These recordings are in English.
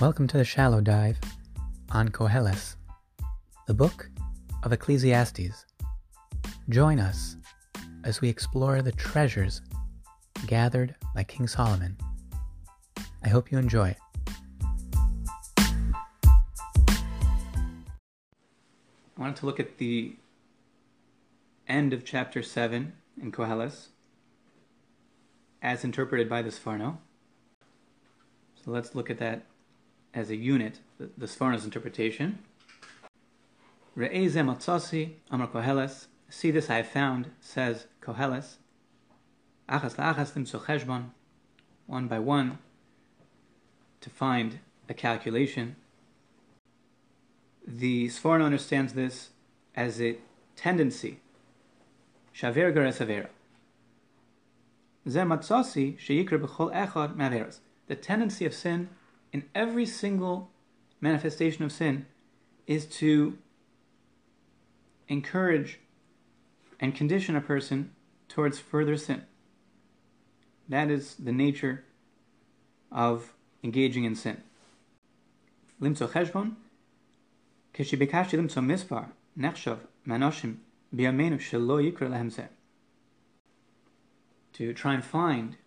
Welcome to the Shallow Dive on Koheles, the book of Ecclesiastes. Join us as we explore the treasures gathered by King Solomon. I hope you enjoy it. I wanted to look at the end of chapter 7 in Koheles as interpreted by the Sforno. So let's look at that as a unit, the, the Sforno's interpretation. Re'eze matzasi amar Koheles. See this I have found, says Koheles. Achas la'achas limso cheshbon. One by one, to find a calculation. The Sforno understands this as a tendency. Shaver gares avera. The tendency of sin in every single manifestation of sin is to encourage and condition a person towards further sin. That is the nature of engaging in sin. Limtzo cheshbon, כשביקשתי למצוא מספר, נחשב מאנשים בימינו שלא יקרא להם זה to try and find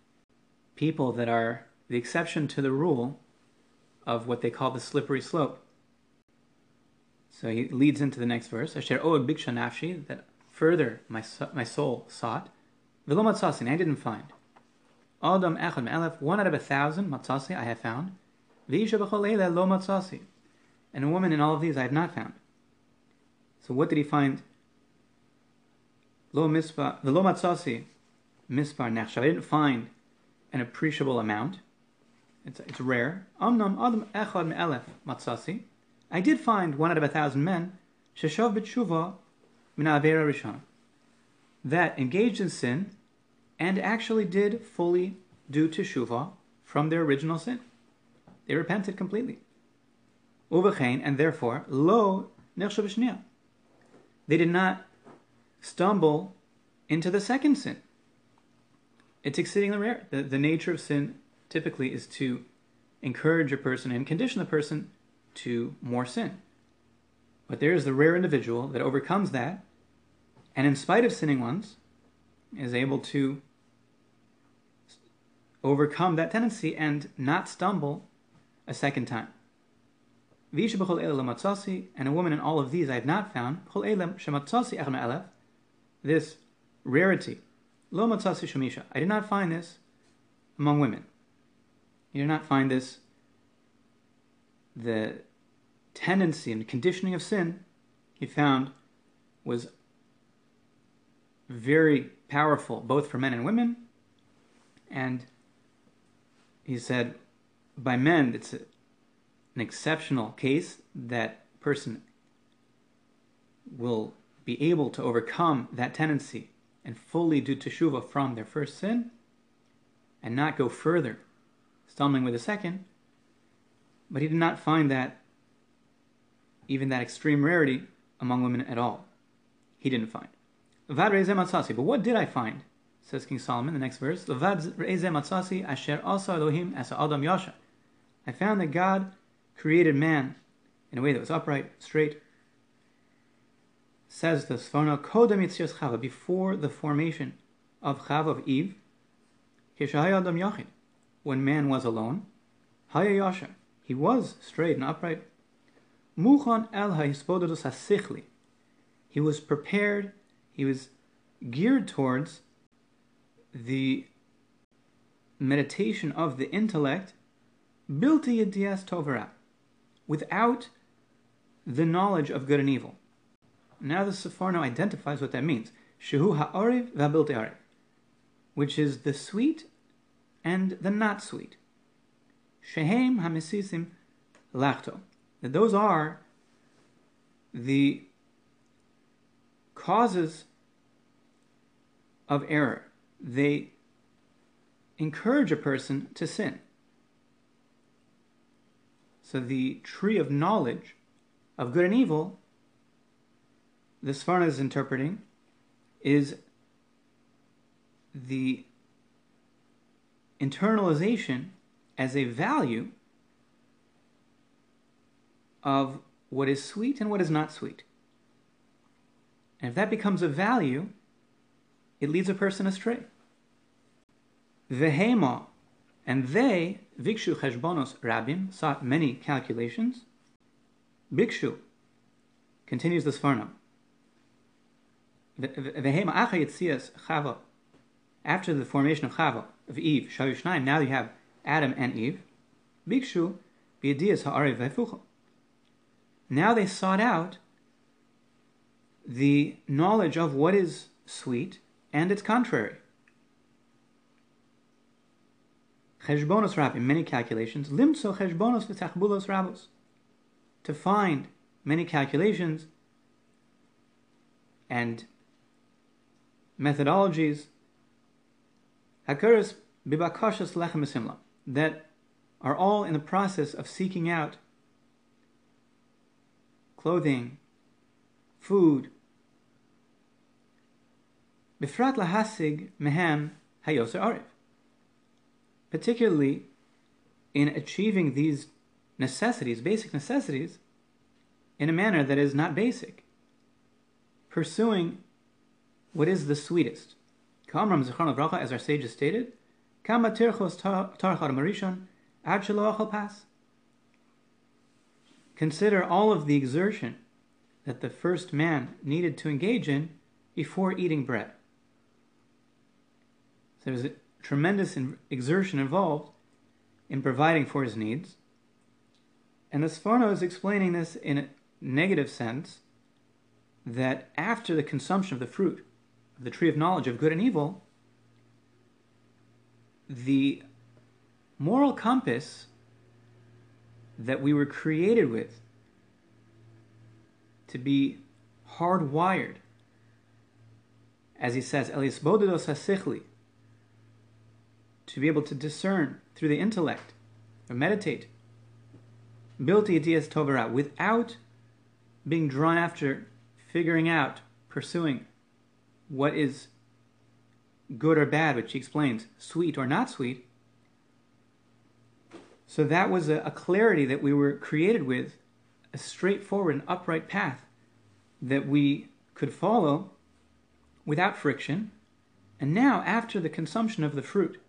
people that are the exception to the rule of what they call the slippery slope. So he leads into the next verse. Asher od biksha nafshi, that further my, my soul sought. Velo matzasi, I didn't find. Adam echad me'elef, one out of a thousand matzasi I have found. V'isha b'chol lo matzasi. And a woman in all of these I have not found. So what did he find? Lo mispa, velo matzasi, mispar nechshav. I didn't find an appreciable amount. It's, it's rare. Adam echad me'elef matzasi. I did find one out of a thousand men, sheshav b'tshuva rishon, that engaged in sin and actually did fully do teshuva from their original sin. They repented completely. Uvechain, and therefore, lo nechshav They did not stumble into the second sin. It's exceedingly rare. The, the nature of sin typically is to encourage a person and condition the person to more sin. But there is the rare individual that overcomes that, and in spite of sinning once, is able to overcome that tendency and not stumble a second time. And a woman in all of these I have not found. This rarity. I did not find this among women. You do not find this the tendency and conditioning of sin he found was very powerful both for men and women. And he said by men it's a, an exceptional case that person will be able to overcome that tendency and fully do teshuva from their first sin and not go further, stumbling with a second. But he did not find that, even that extreme rarity, among women at all. He didn't find. But what did I find? Says King Solomon, the next verse. I found that God created man in a way that was upright, straight, says the Sforno, Yitzias Chava, before the formation of Chava of Eve, Yachid, when man was alone, Haya Yasha, he was straight and upright. Muchan El Ha'ispododus HaSichli, he was prepared, he was geared towards the meditation of the intellect, Bilti Yedias Tovara, without the knowledge of good and evil. Now the Sforno identifies what that means. Shehu ha'oriv v'abilti which is the sweet and the not sweet. Shehem hamisisim lachto. That those are the causes of error. They encourage a person to sin. So the tree of knowledge of good and evil the Sforno is interpreting is the internalization as a value of what is sweet and what is not sweet. And if that becomes a value, it leads a person astray. Vehema, and they, Vikshu Cheshbonos Rabim, sought many calculations. Bikshu, continues the Sforno. Vehema Acha Yitzias Chava, after the formation of Chava, of Eve, Shayushnaim, now you have Adam and Eve. Bikshu, Biadias Ha'arev Vefuchel. Now they sought out the knowledge of what is sweet and its contrary. Cheshbonos Rabim, many calculations. Limtso Cheshbonos v'tachbulos rabos. To find many calculations and methodologies. Hakuras bibakashas lechem that are all in the process of seeking out clothing, food. Bifrat lahasig mehem hayoser arif. Particularly in achieving these necessities, basic necessities, in a manner that is not basic. Pursuing what is the sweetest. Kamram Zechron as our sages stated, Kama tirchos tarchar marishon, ad pas. Consider all of the exertion that the first man needed to engage in before eating bread. So there was a tremendous exertion involved in providing for his needs. And the Sforno is explaining this in a negative sense that after the consumption of the fruit the tree of knowledge of good and evil, the moral compass that we were created with to be hardwired, as he says, Elias Bodidos Hasichli, to be able to discern through the intellect or meditate, built Adias Tovara, without being drawn after figuring out, pursuing what is good or bad, which he explains, sweet or not sweet, so that was a, a clarity that we were created with, a straightforward and upright path that we could follow without friction. And now, after the consumption of the fruit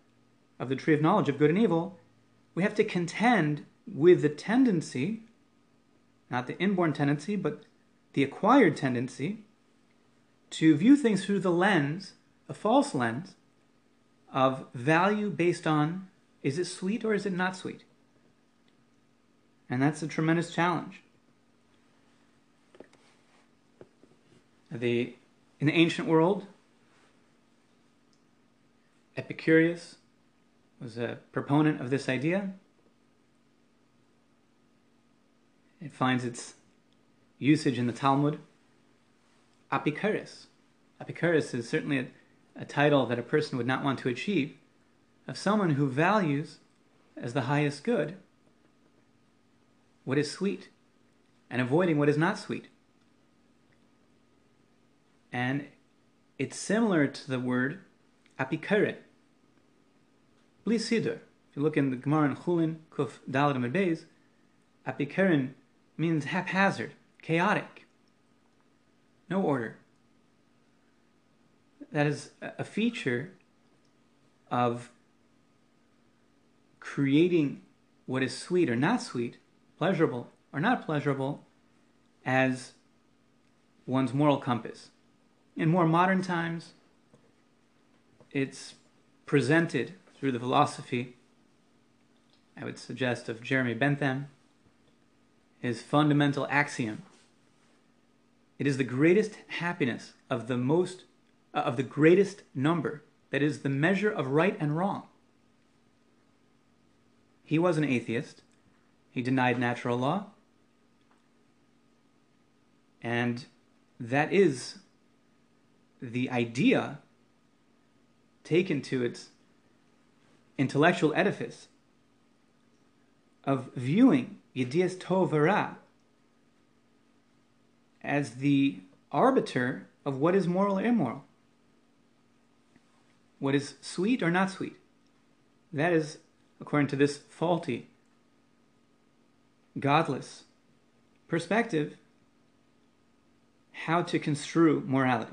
of the tree of knowledge of good and evil, we have to contend with the tendency, not the inborn tendency, but the acquired tendency, to view things through the lens, a false lens, of value based on is it sweet or is it not sweet? And that's a tremendous challenge. The, in the ancient world, Epicurus was a proponent of this idea. It finds its usage in the Talmud. Epicurus. Epicurus is certainly a, a title that a person would not want to achieve of someone who values as the highest good what is sweet and avoiding what is not sweet. And it's similar to the word apikare. Blisidur. If you look in the Gemara in Chulin, Kuf Dalit and Beis, apikaren means haphazard, chaotic, no order. That is a feature of creating what is sweet or not sweet pleasurable or not pleasurable as one's moral compass. In more modern times, it's presented through the philosophy, I would suggest, of Jeremy Bentham, his fundamental axiom. It is the greatest happiness of the most uh, of the greatest number that is the measure of right and wrong. He was an atheist. He denied natural law. And that is the idea taken to its intellectual edifice of viewing Yedias Tovara as the arbiter of what is moral or immoral, what is sweet or not sweet. That is, according to this faulty godless perspective how to construe morality.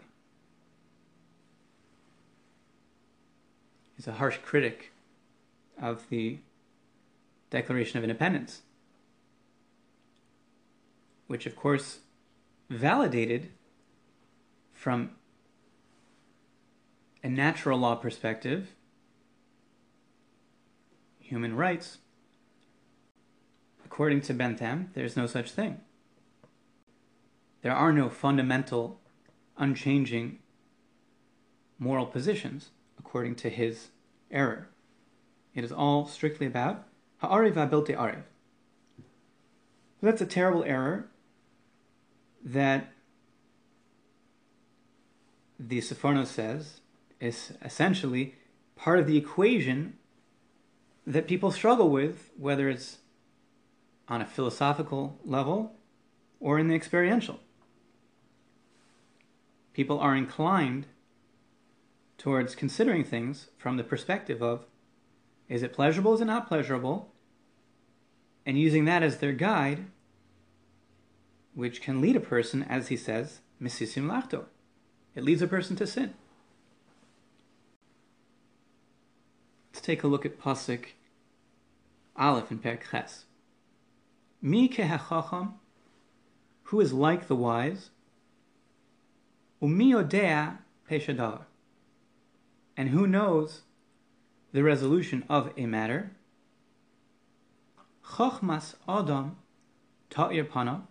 He's a harsh critic of the Declaration of Independence, which, of course, validated from a natural law perspective human rights. According to Bentham, there's no such thing. There are no fundamental, unchanging moral positions according to his error. It is all strictly about ha'ariv ha'bilti ariv. That's a terrible error that the Sforno says is essentially part of the equation that people struggle with, whether it's on a philosophical level or in the experiential. People are inclined towards considering things from the perspective of is it pleasurable, is it not pleasurable, and using that as their guide, which can lead a person, as he says, misisim lachto. It leads a person to sin. Let's take a look at Pasuk Aleph in Ches. Mi kehachacham, who is like the wise, umi odea peshadar, and who knows the resolution of a matter. Chochmas Adam ta'ir pana,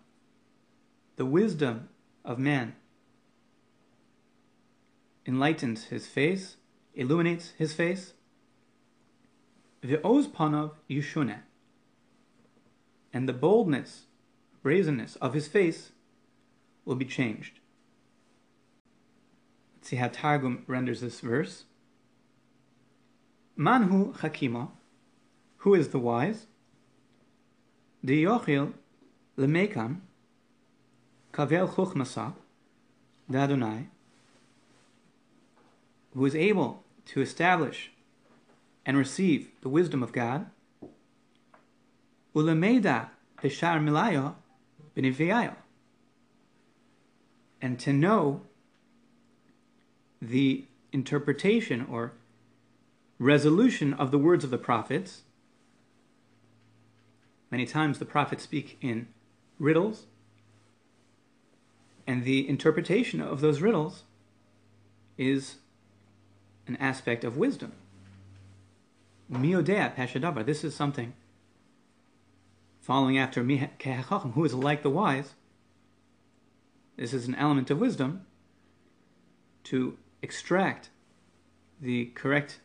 the wisdom of man enlightens his face, illuminates his face. Ve'oz panav yushune, and the boldness, brazenness of his face will be changed. Let's see how Targum renders this verse. Manhu Hakima, who is the wise? Diyochil lemekam kavel chuchmasa dadonai, who is able to establish and receive the wisdom of God. Ulemeda b'shar milayo b'niviyayo, and to know the interpretation or resolution of the words of the prophets. Many times the prophets speak in riddles, and the interpretation of those riddles is an aspect of wisdom. Miodea peshadabar. This is something following after who is like the wise. This is an element of wisdom to extract the correct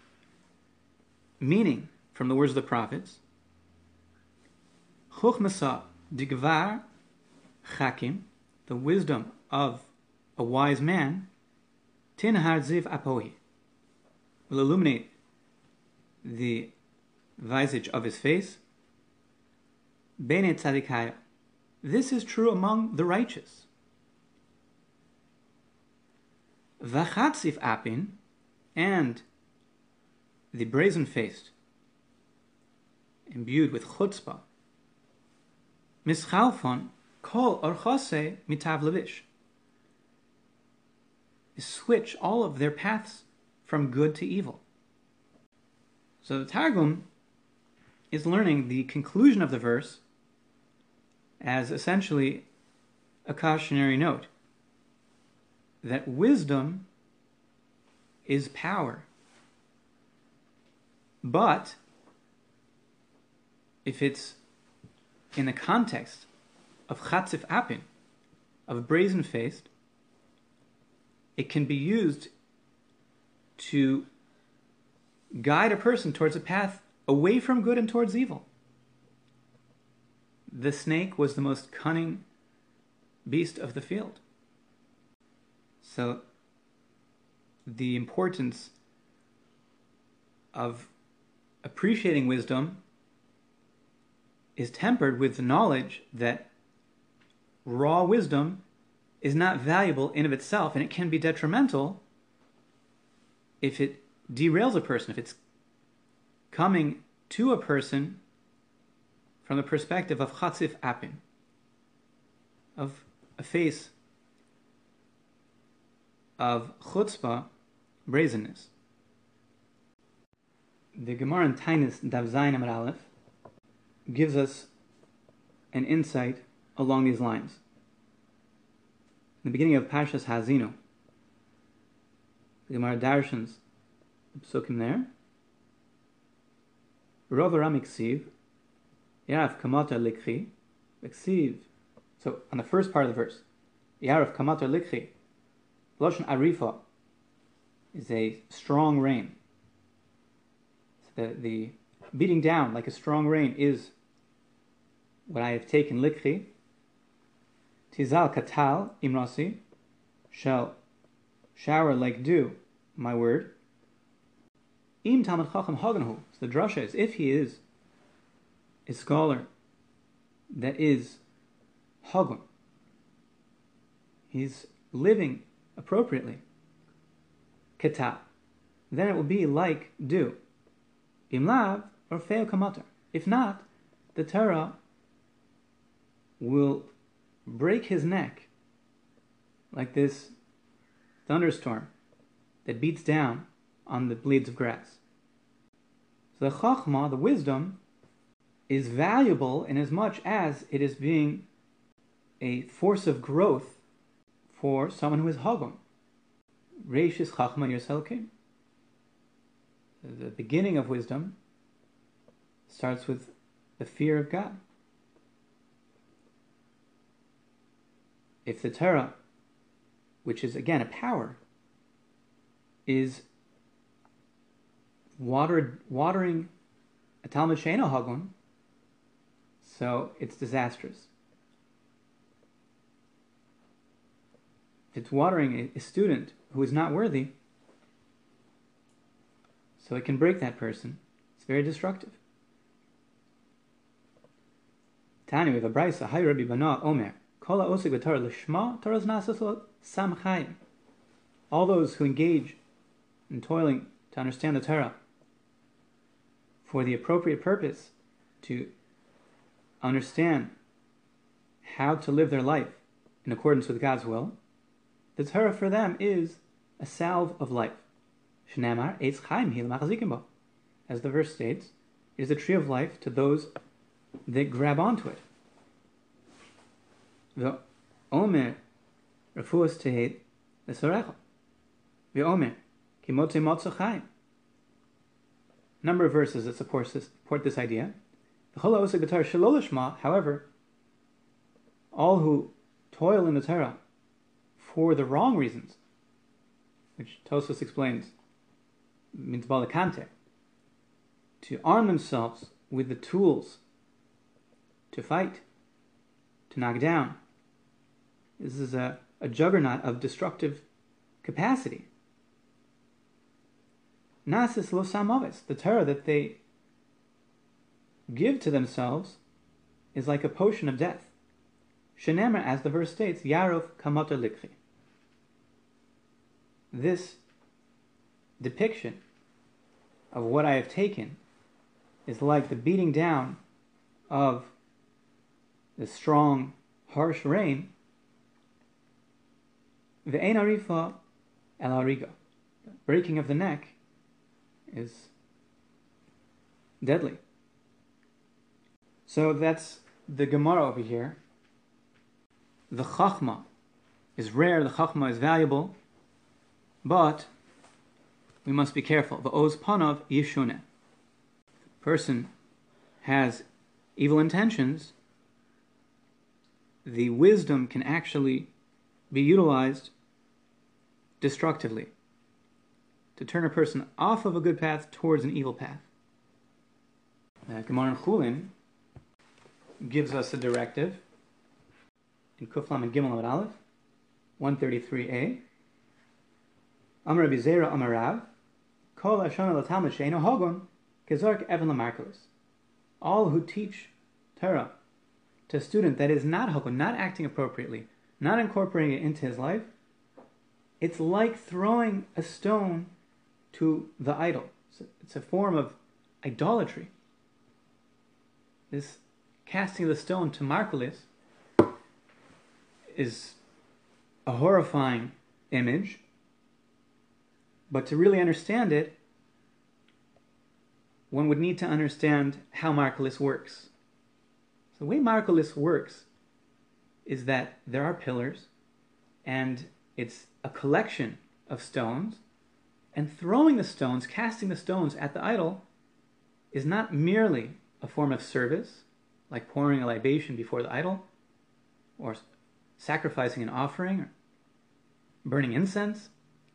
meaning from the words of the prophets. Chuchmasa digvar chakim, the wisdom of a wise man, tin ziv apohi, will illuminate the visage of his face. Bene tzadikaya. This is true among the righteous. Vachatzif apin, and the brazen faced, imbued with chutzpah, mischalfon kol orchose mitav levish, switch all of their paths from good to evil. So the Targum is learning the conclusion of the verse as essentially a cautionary note that wisdom is power. But if it's in the context of chatzif apin, of brazen faced, it can be used to guide a person towards a path away from good and towards evil. The snake was the most cunning beast of the field. So, the importance of appreciating wisdom is tempered with the knowledge that raw wisdom is not valuable in of itself and it can be detrimental if it derails a person, if it's coming to a person from the perspective of chatzif apin. of a face of chutzpah, brazenness. The Gemara in Taanis Dav Zayin Amar gives us an insight along these lines. In the beginning of Pashas Hazino, the Gemara darshans the psukim there. Rov Ramiksiv, Yarav Kamata Likhi, Iksiv. So on the first part of the verse, Yarav Kamata Likhi, Loshan Arifa is a strong rain So the, the beating down like a strong rain is what I have taken likhi. Tizal katal imrasi shall shower like dew, my word. Im tamad chacham haganhu. The drasha is if he is a scholar that is hagun, he's living appropriately. Katal, then it will be like dew. Imlav or fail kamatar. If not, the Torah will break his neck like this thunderstorm that beats down on the blades of grass. So the chachma, the wisdom, is valuable in as much as it is being a force of growth for someone who is hagam. Reish is chachma yoselkim the beginning of wisdom starts with the fear of God. If the Torah, which is again a power, is watered, watering a Talmud Shena Hagun, so it's disastrous. It's watering a, a student who is not worthy, so it can break that person. It's very destructive. Tani, we have a brisa. Hi Rabbi Bana Omer. All those who engage in toiling to understand the Torah for the appropriate purpose to understand how to live their life in accordance with God's will, the Torah for them is a salve of life. As the verse states, it is a tree of life to those that grab onto it. The Omer Refuas Tehet Lesorecha. The Omer Kimotze Motzo Chaim. Number of verses that support this, support this idea. However, all who toil in the Torah for the wrong reasons, which Tosos explains, means balakante, to arm themselves with the tools to fight, to knock down. This is a, a juggernaut of destructive capacity. Nasis lo samovis, the terror that they give to themselves is like a potion of death. Shenemer, as the verse states, Yarov kamata likri. This depiction of what I have taken is like the beating down of the strong, harsh rain. The arifa el ariga, breaking of the neck, is deadly. So that's the Gemara over here. The Chachma is rare, the Chachma is valuable, but we must be careful. The oz panav yishune. Person has evil intentions. The wisdom can actually be utilized destructively to turn a person off of a good path towards an evil path. Uh, Gemara Chulin gives us a directive in Kuflam and Gimel and Aleph, 133a. Amar Rabbi Zera Amarav, Kol Ashana Latalmud Sheino Hogon, Evan Lamarkulis. All who teach Torah to a student that is not Hogon, not acting appropriately, not incorporating it into his life, it's like throwing a stone to the idol. It's a form of idolatry. This casting the stone to Markulis is a horrifying image, but to really understand it, one would need to understand how Markulis works. So the way Markulis works is that there are pillars, and it's a collection of stones, and throwing the stones, casting the stones at the idol, is not merely a form of service, like pouring a libation before the idol, or sacrificing an offering, or burning incense.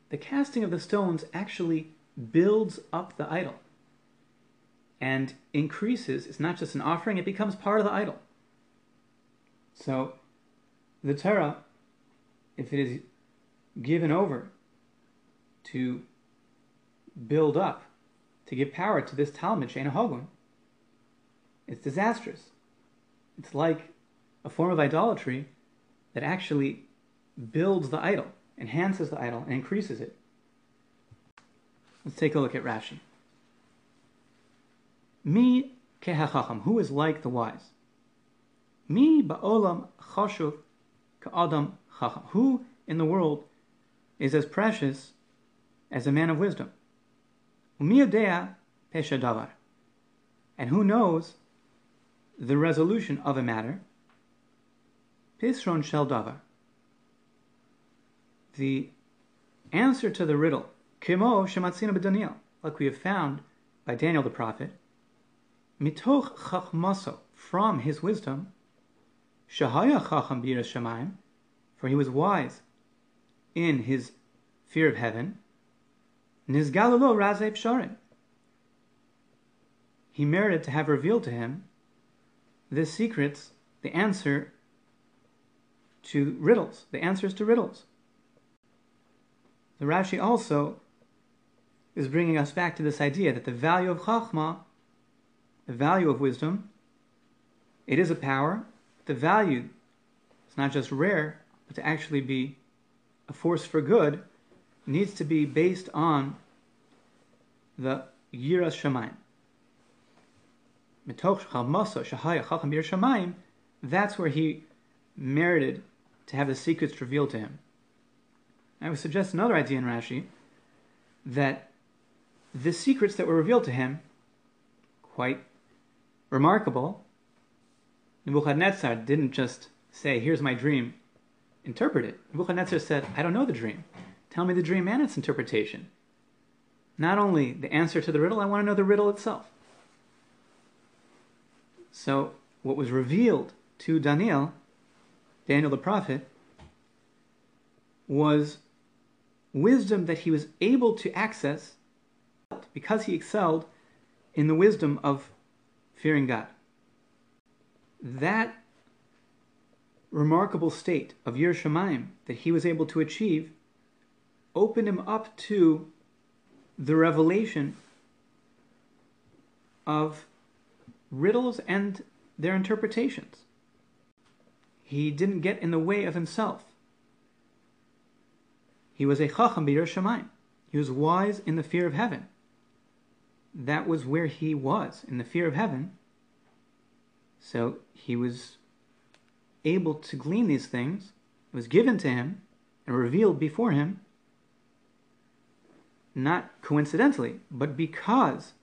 The casting of the stones actually builds up the idol and increases. It's not just an offering, it becomes part of the idol. So, the Torah, if it is given over to build up, to give power to this Talmud, Shena Hogun, it's disastrous. It's like a form of idolatry that actually builds the idol, enhances the idol, and increases it. Let's take a look at Rashi. Mi kehachacham, who is like the wise? Mi ba'olam chashuv ka'adam chacham. Who in the world is as precious as a man of wisdom? Umi pesha davar. And who knows the resolution of a matter? Pisron shel davar. The answer to the riddle, kimo shematzina b'Daniel, like we have found by Daniel the prophet, mitoch chachmaso, from his wisdom, shahaya chacham b'yiras shamayim, for he was wise in his fear of heaven, nizgalulo razei psharim. He merited to have revealed to him the secrets, the answer to riddles, the answers to riddles. The Rashi also is bringing us back to this idea that the value of Chachma the value of wisdom. It is a power. The value is not just rare, but to actually be a force for good needs to be based on the Yiras Shamayim. That's where he merited to have the secrets revealed to him. I would suggest another idea in Rashi that the secrets that were revealed to him, quite remarkable, Nebuchadnezzar didn't just say, Here's my dream, interpret it. Nebuchadnezzar said, I don't know the dream. Tell me the dream and its interpretation. Not only the answer to the riddle, I want to know the riddle itself. So, what was revealed to Daniel, Daniel the prophet, was wisdom that he was able to access because he excelled in the wisdom of fearing God. That remarkable state of Yer Shemaim that he was able to achieve opened him up to the revelation of riddles and their interpretations. He didn't get in the way of himself. He was a chacham b'yer shemaim. He was wise in the fear of heaven that was where he was in the fear of heaven. So he was able to glean these things, it was given to him and revealed before him, not coincidentally, but because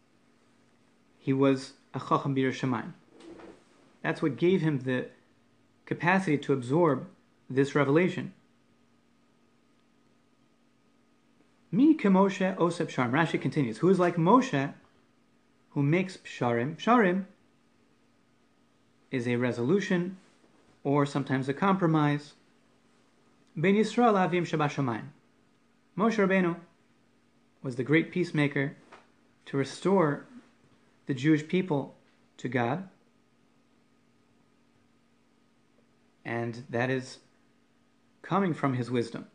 he was a Chacham Bir. That's what gave him the capacity to absorb this revelation. Mi Moshe Oseb Psharim. Rashi continues, who is like Moshe, who makes Psharim. Psharim is a resolution or sometimes a compromise. Ben Yisrael Avim Shabashamayim. Moshe Rabbeinu was the great peacemaker to restore the Jewish people to God. And that is coming from his wisdom.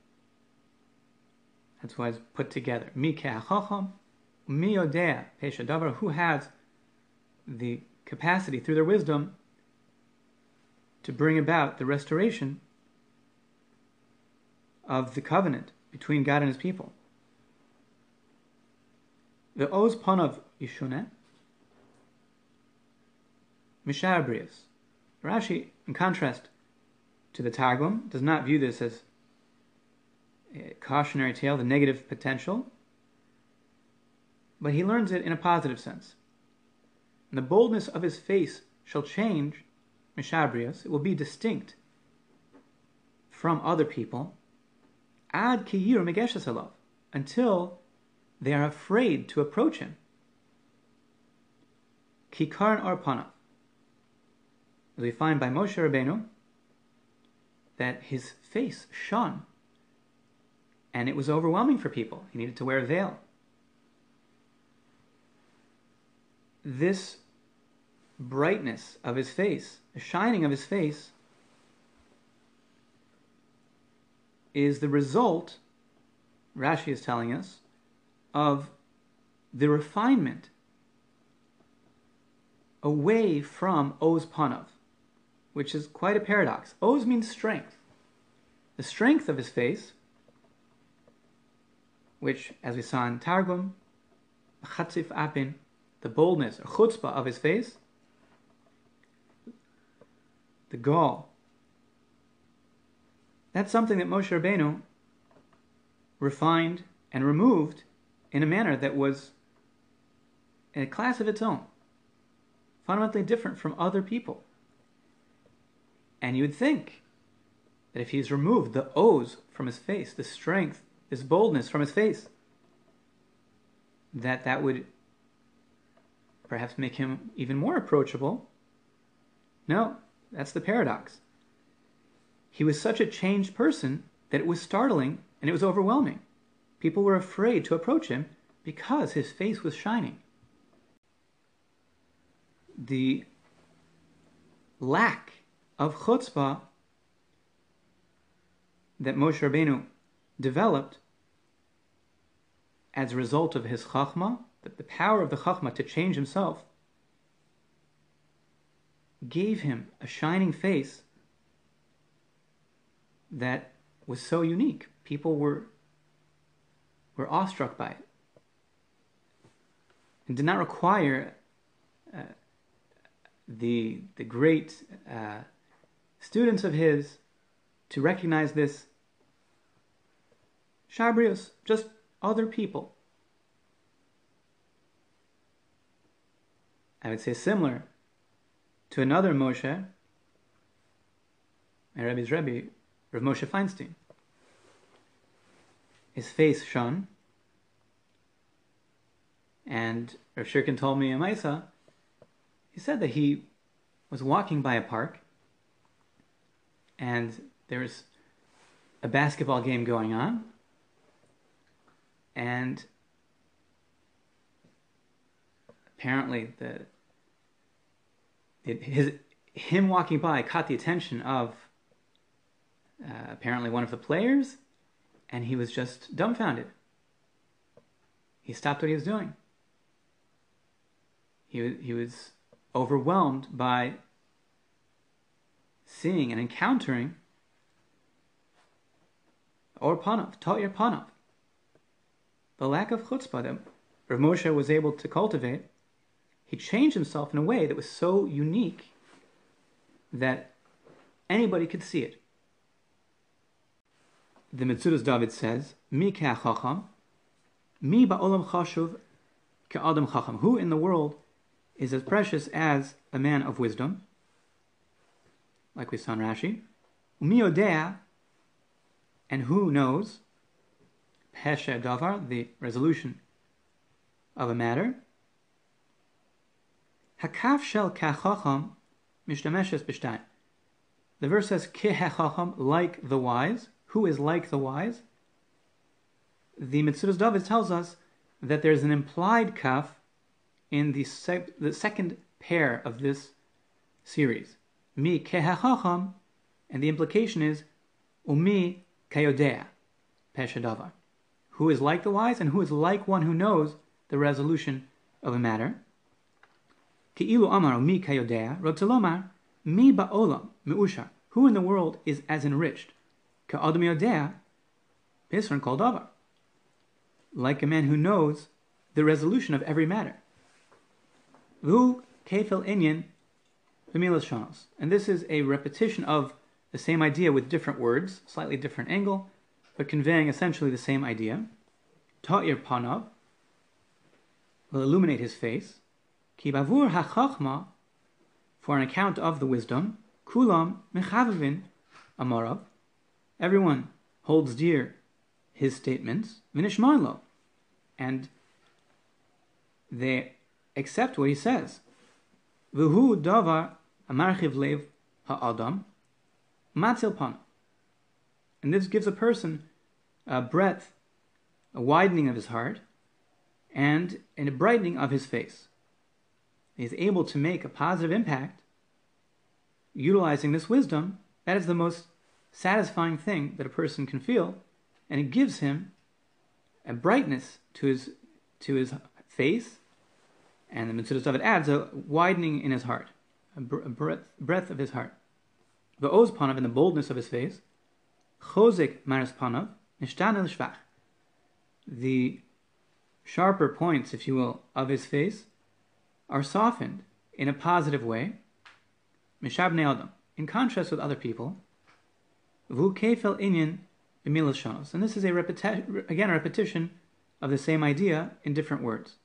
That's why it's put together. Mikeh Chacham, Miodea Pesha who has the capacity through their wisdom to bring about the restoration of the covenant between God and his people. The Oz Panav Yishune, Mishabrius. Rashi, in contrast, to the Targum, does not view this as a cautionary tale, the negative potential, but he learns it in a positive sense. And the boldness of his face shall change, Mishabrius, it will be distinct from other people, ad kiyir megeshes until they are afraid to approach him. Kikarn arpana. As we find by Moshe Rabbeinu, that his face shone, and it was overwhelming for people. He needed to wear a veil. This brightness of his face, the shining of his face, is the result, Rashi is telling us, of the refinement away from Oz Panav, which is quite a paradox. Oz means strength. The strength of his face, which, as we saw in Targum, Chatzif Apin, the boldness or chutzpah of his face, the gall. That's something that Moshe Rabbeinu refined and removed in a manner that was a class of its own, fundamentally different from other people. And you would think that if he's removed the O's from his face, the strength, this boldness from his face, that that would perhaps make him even more approachable. No, that's the paradox. He was such a changed person that it was startling and it was overwhelming. People were afraid to approach him because his face was shining. The lack of chutzpah that Moshe Rabbeinu developed as a result of his chachma, the power of the chachma to change himself, gave him a shining face that was so unique. People were were awestruck by it and did not require uh, the the great uh, students of his to recognize this. Shabrios, just other people. I would say similar to another Moshe, my Rebbe's Rebbe, Rav Moshe Feinstein. His face shone, and Rav Shirkin told me in he said that he was walking by a park, and there was a basketball game going on, and apparently the it, his him walking by caught the attention of uh, apparently one of the players, and he was just dumbfounded. He stopped what he was doing. He, he was overwhelmed by seeing and encountering or panav, your panav. The lack of chutzpah that Rav Moshe was able to cultivate he changed himself in a way that was so unique that anybody could see it. The Metzudas David says, Mi chacham, mi ba'olam chashuv ka'adam chacham. Who in the world is as precious as a man of wisdom? Like we saw in Rashi. Mi odea, and who knows? Pesha davar, the resolution of a matter. Hakaf shel kachacham mishdameshes b'shtayim. The verse says kehechacham, like the wise. Who is like the wise? The Metzudas David tells us that there's an implied kaf in the, the second pair of this series. Mi kehechacham, and the implication is umi kayodea peshadavar. Who is like the wise and who is like one who knows the resolution of a matter. Ki'ilu amar mi kayodea, rotzalomar, mi ba'olam, me'ushar. Who in the world is as enriched? Ka'adam yodea, pisran kol davar. Like a man who knows the resolution of every matter. Vu kefel inyan b'milas shanos. And this is a repetition of the same idea with different words, slightly different angle, but conveying essentially the same idea. Ta'ir panav will illuminate his face. Ki bavur hachachma, for an account of the wisdom, kulam mechavavin amarav, everyone holds dear his statements, vinishmarlo, and they accept what he says. V'hu davar amarchiv lev ha'adam matzil pan. And this gives a person a breadth, a widening of his heart, and a brightening of his face. Is able to make a positive impact utilizing this wisdom. That is the most satisfying thing that a person can feel, and it gives him a brightness to his to his face, and the Mitzvah it adds a widening in his heart, a, breadth, breadth of his heart. The oz panav in the boldness of his face, chozik maris panav, nishtan el shvach. The sharper points, if you will, of his face are softened in a positive way, in contrast with other people, inyan and this is a repeti- again a repetition of the same idea in different words.